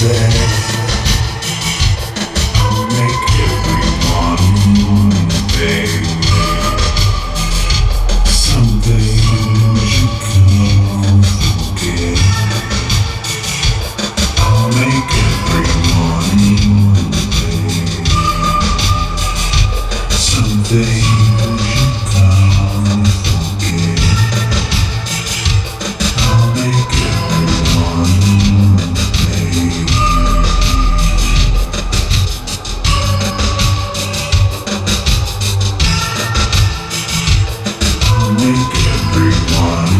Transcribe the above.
Something make everyone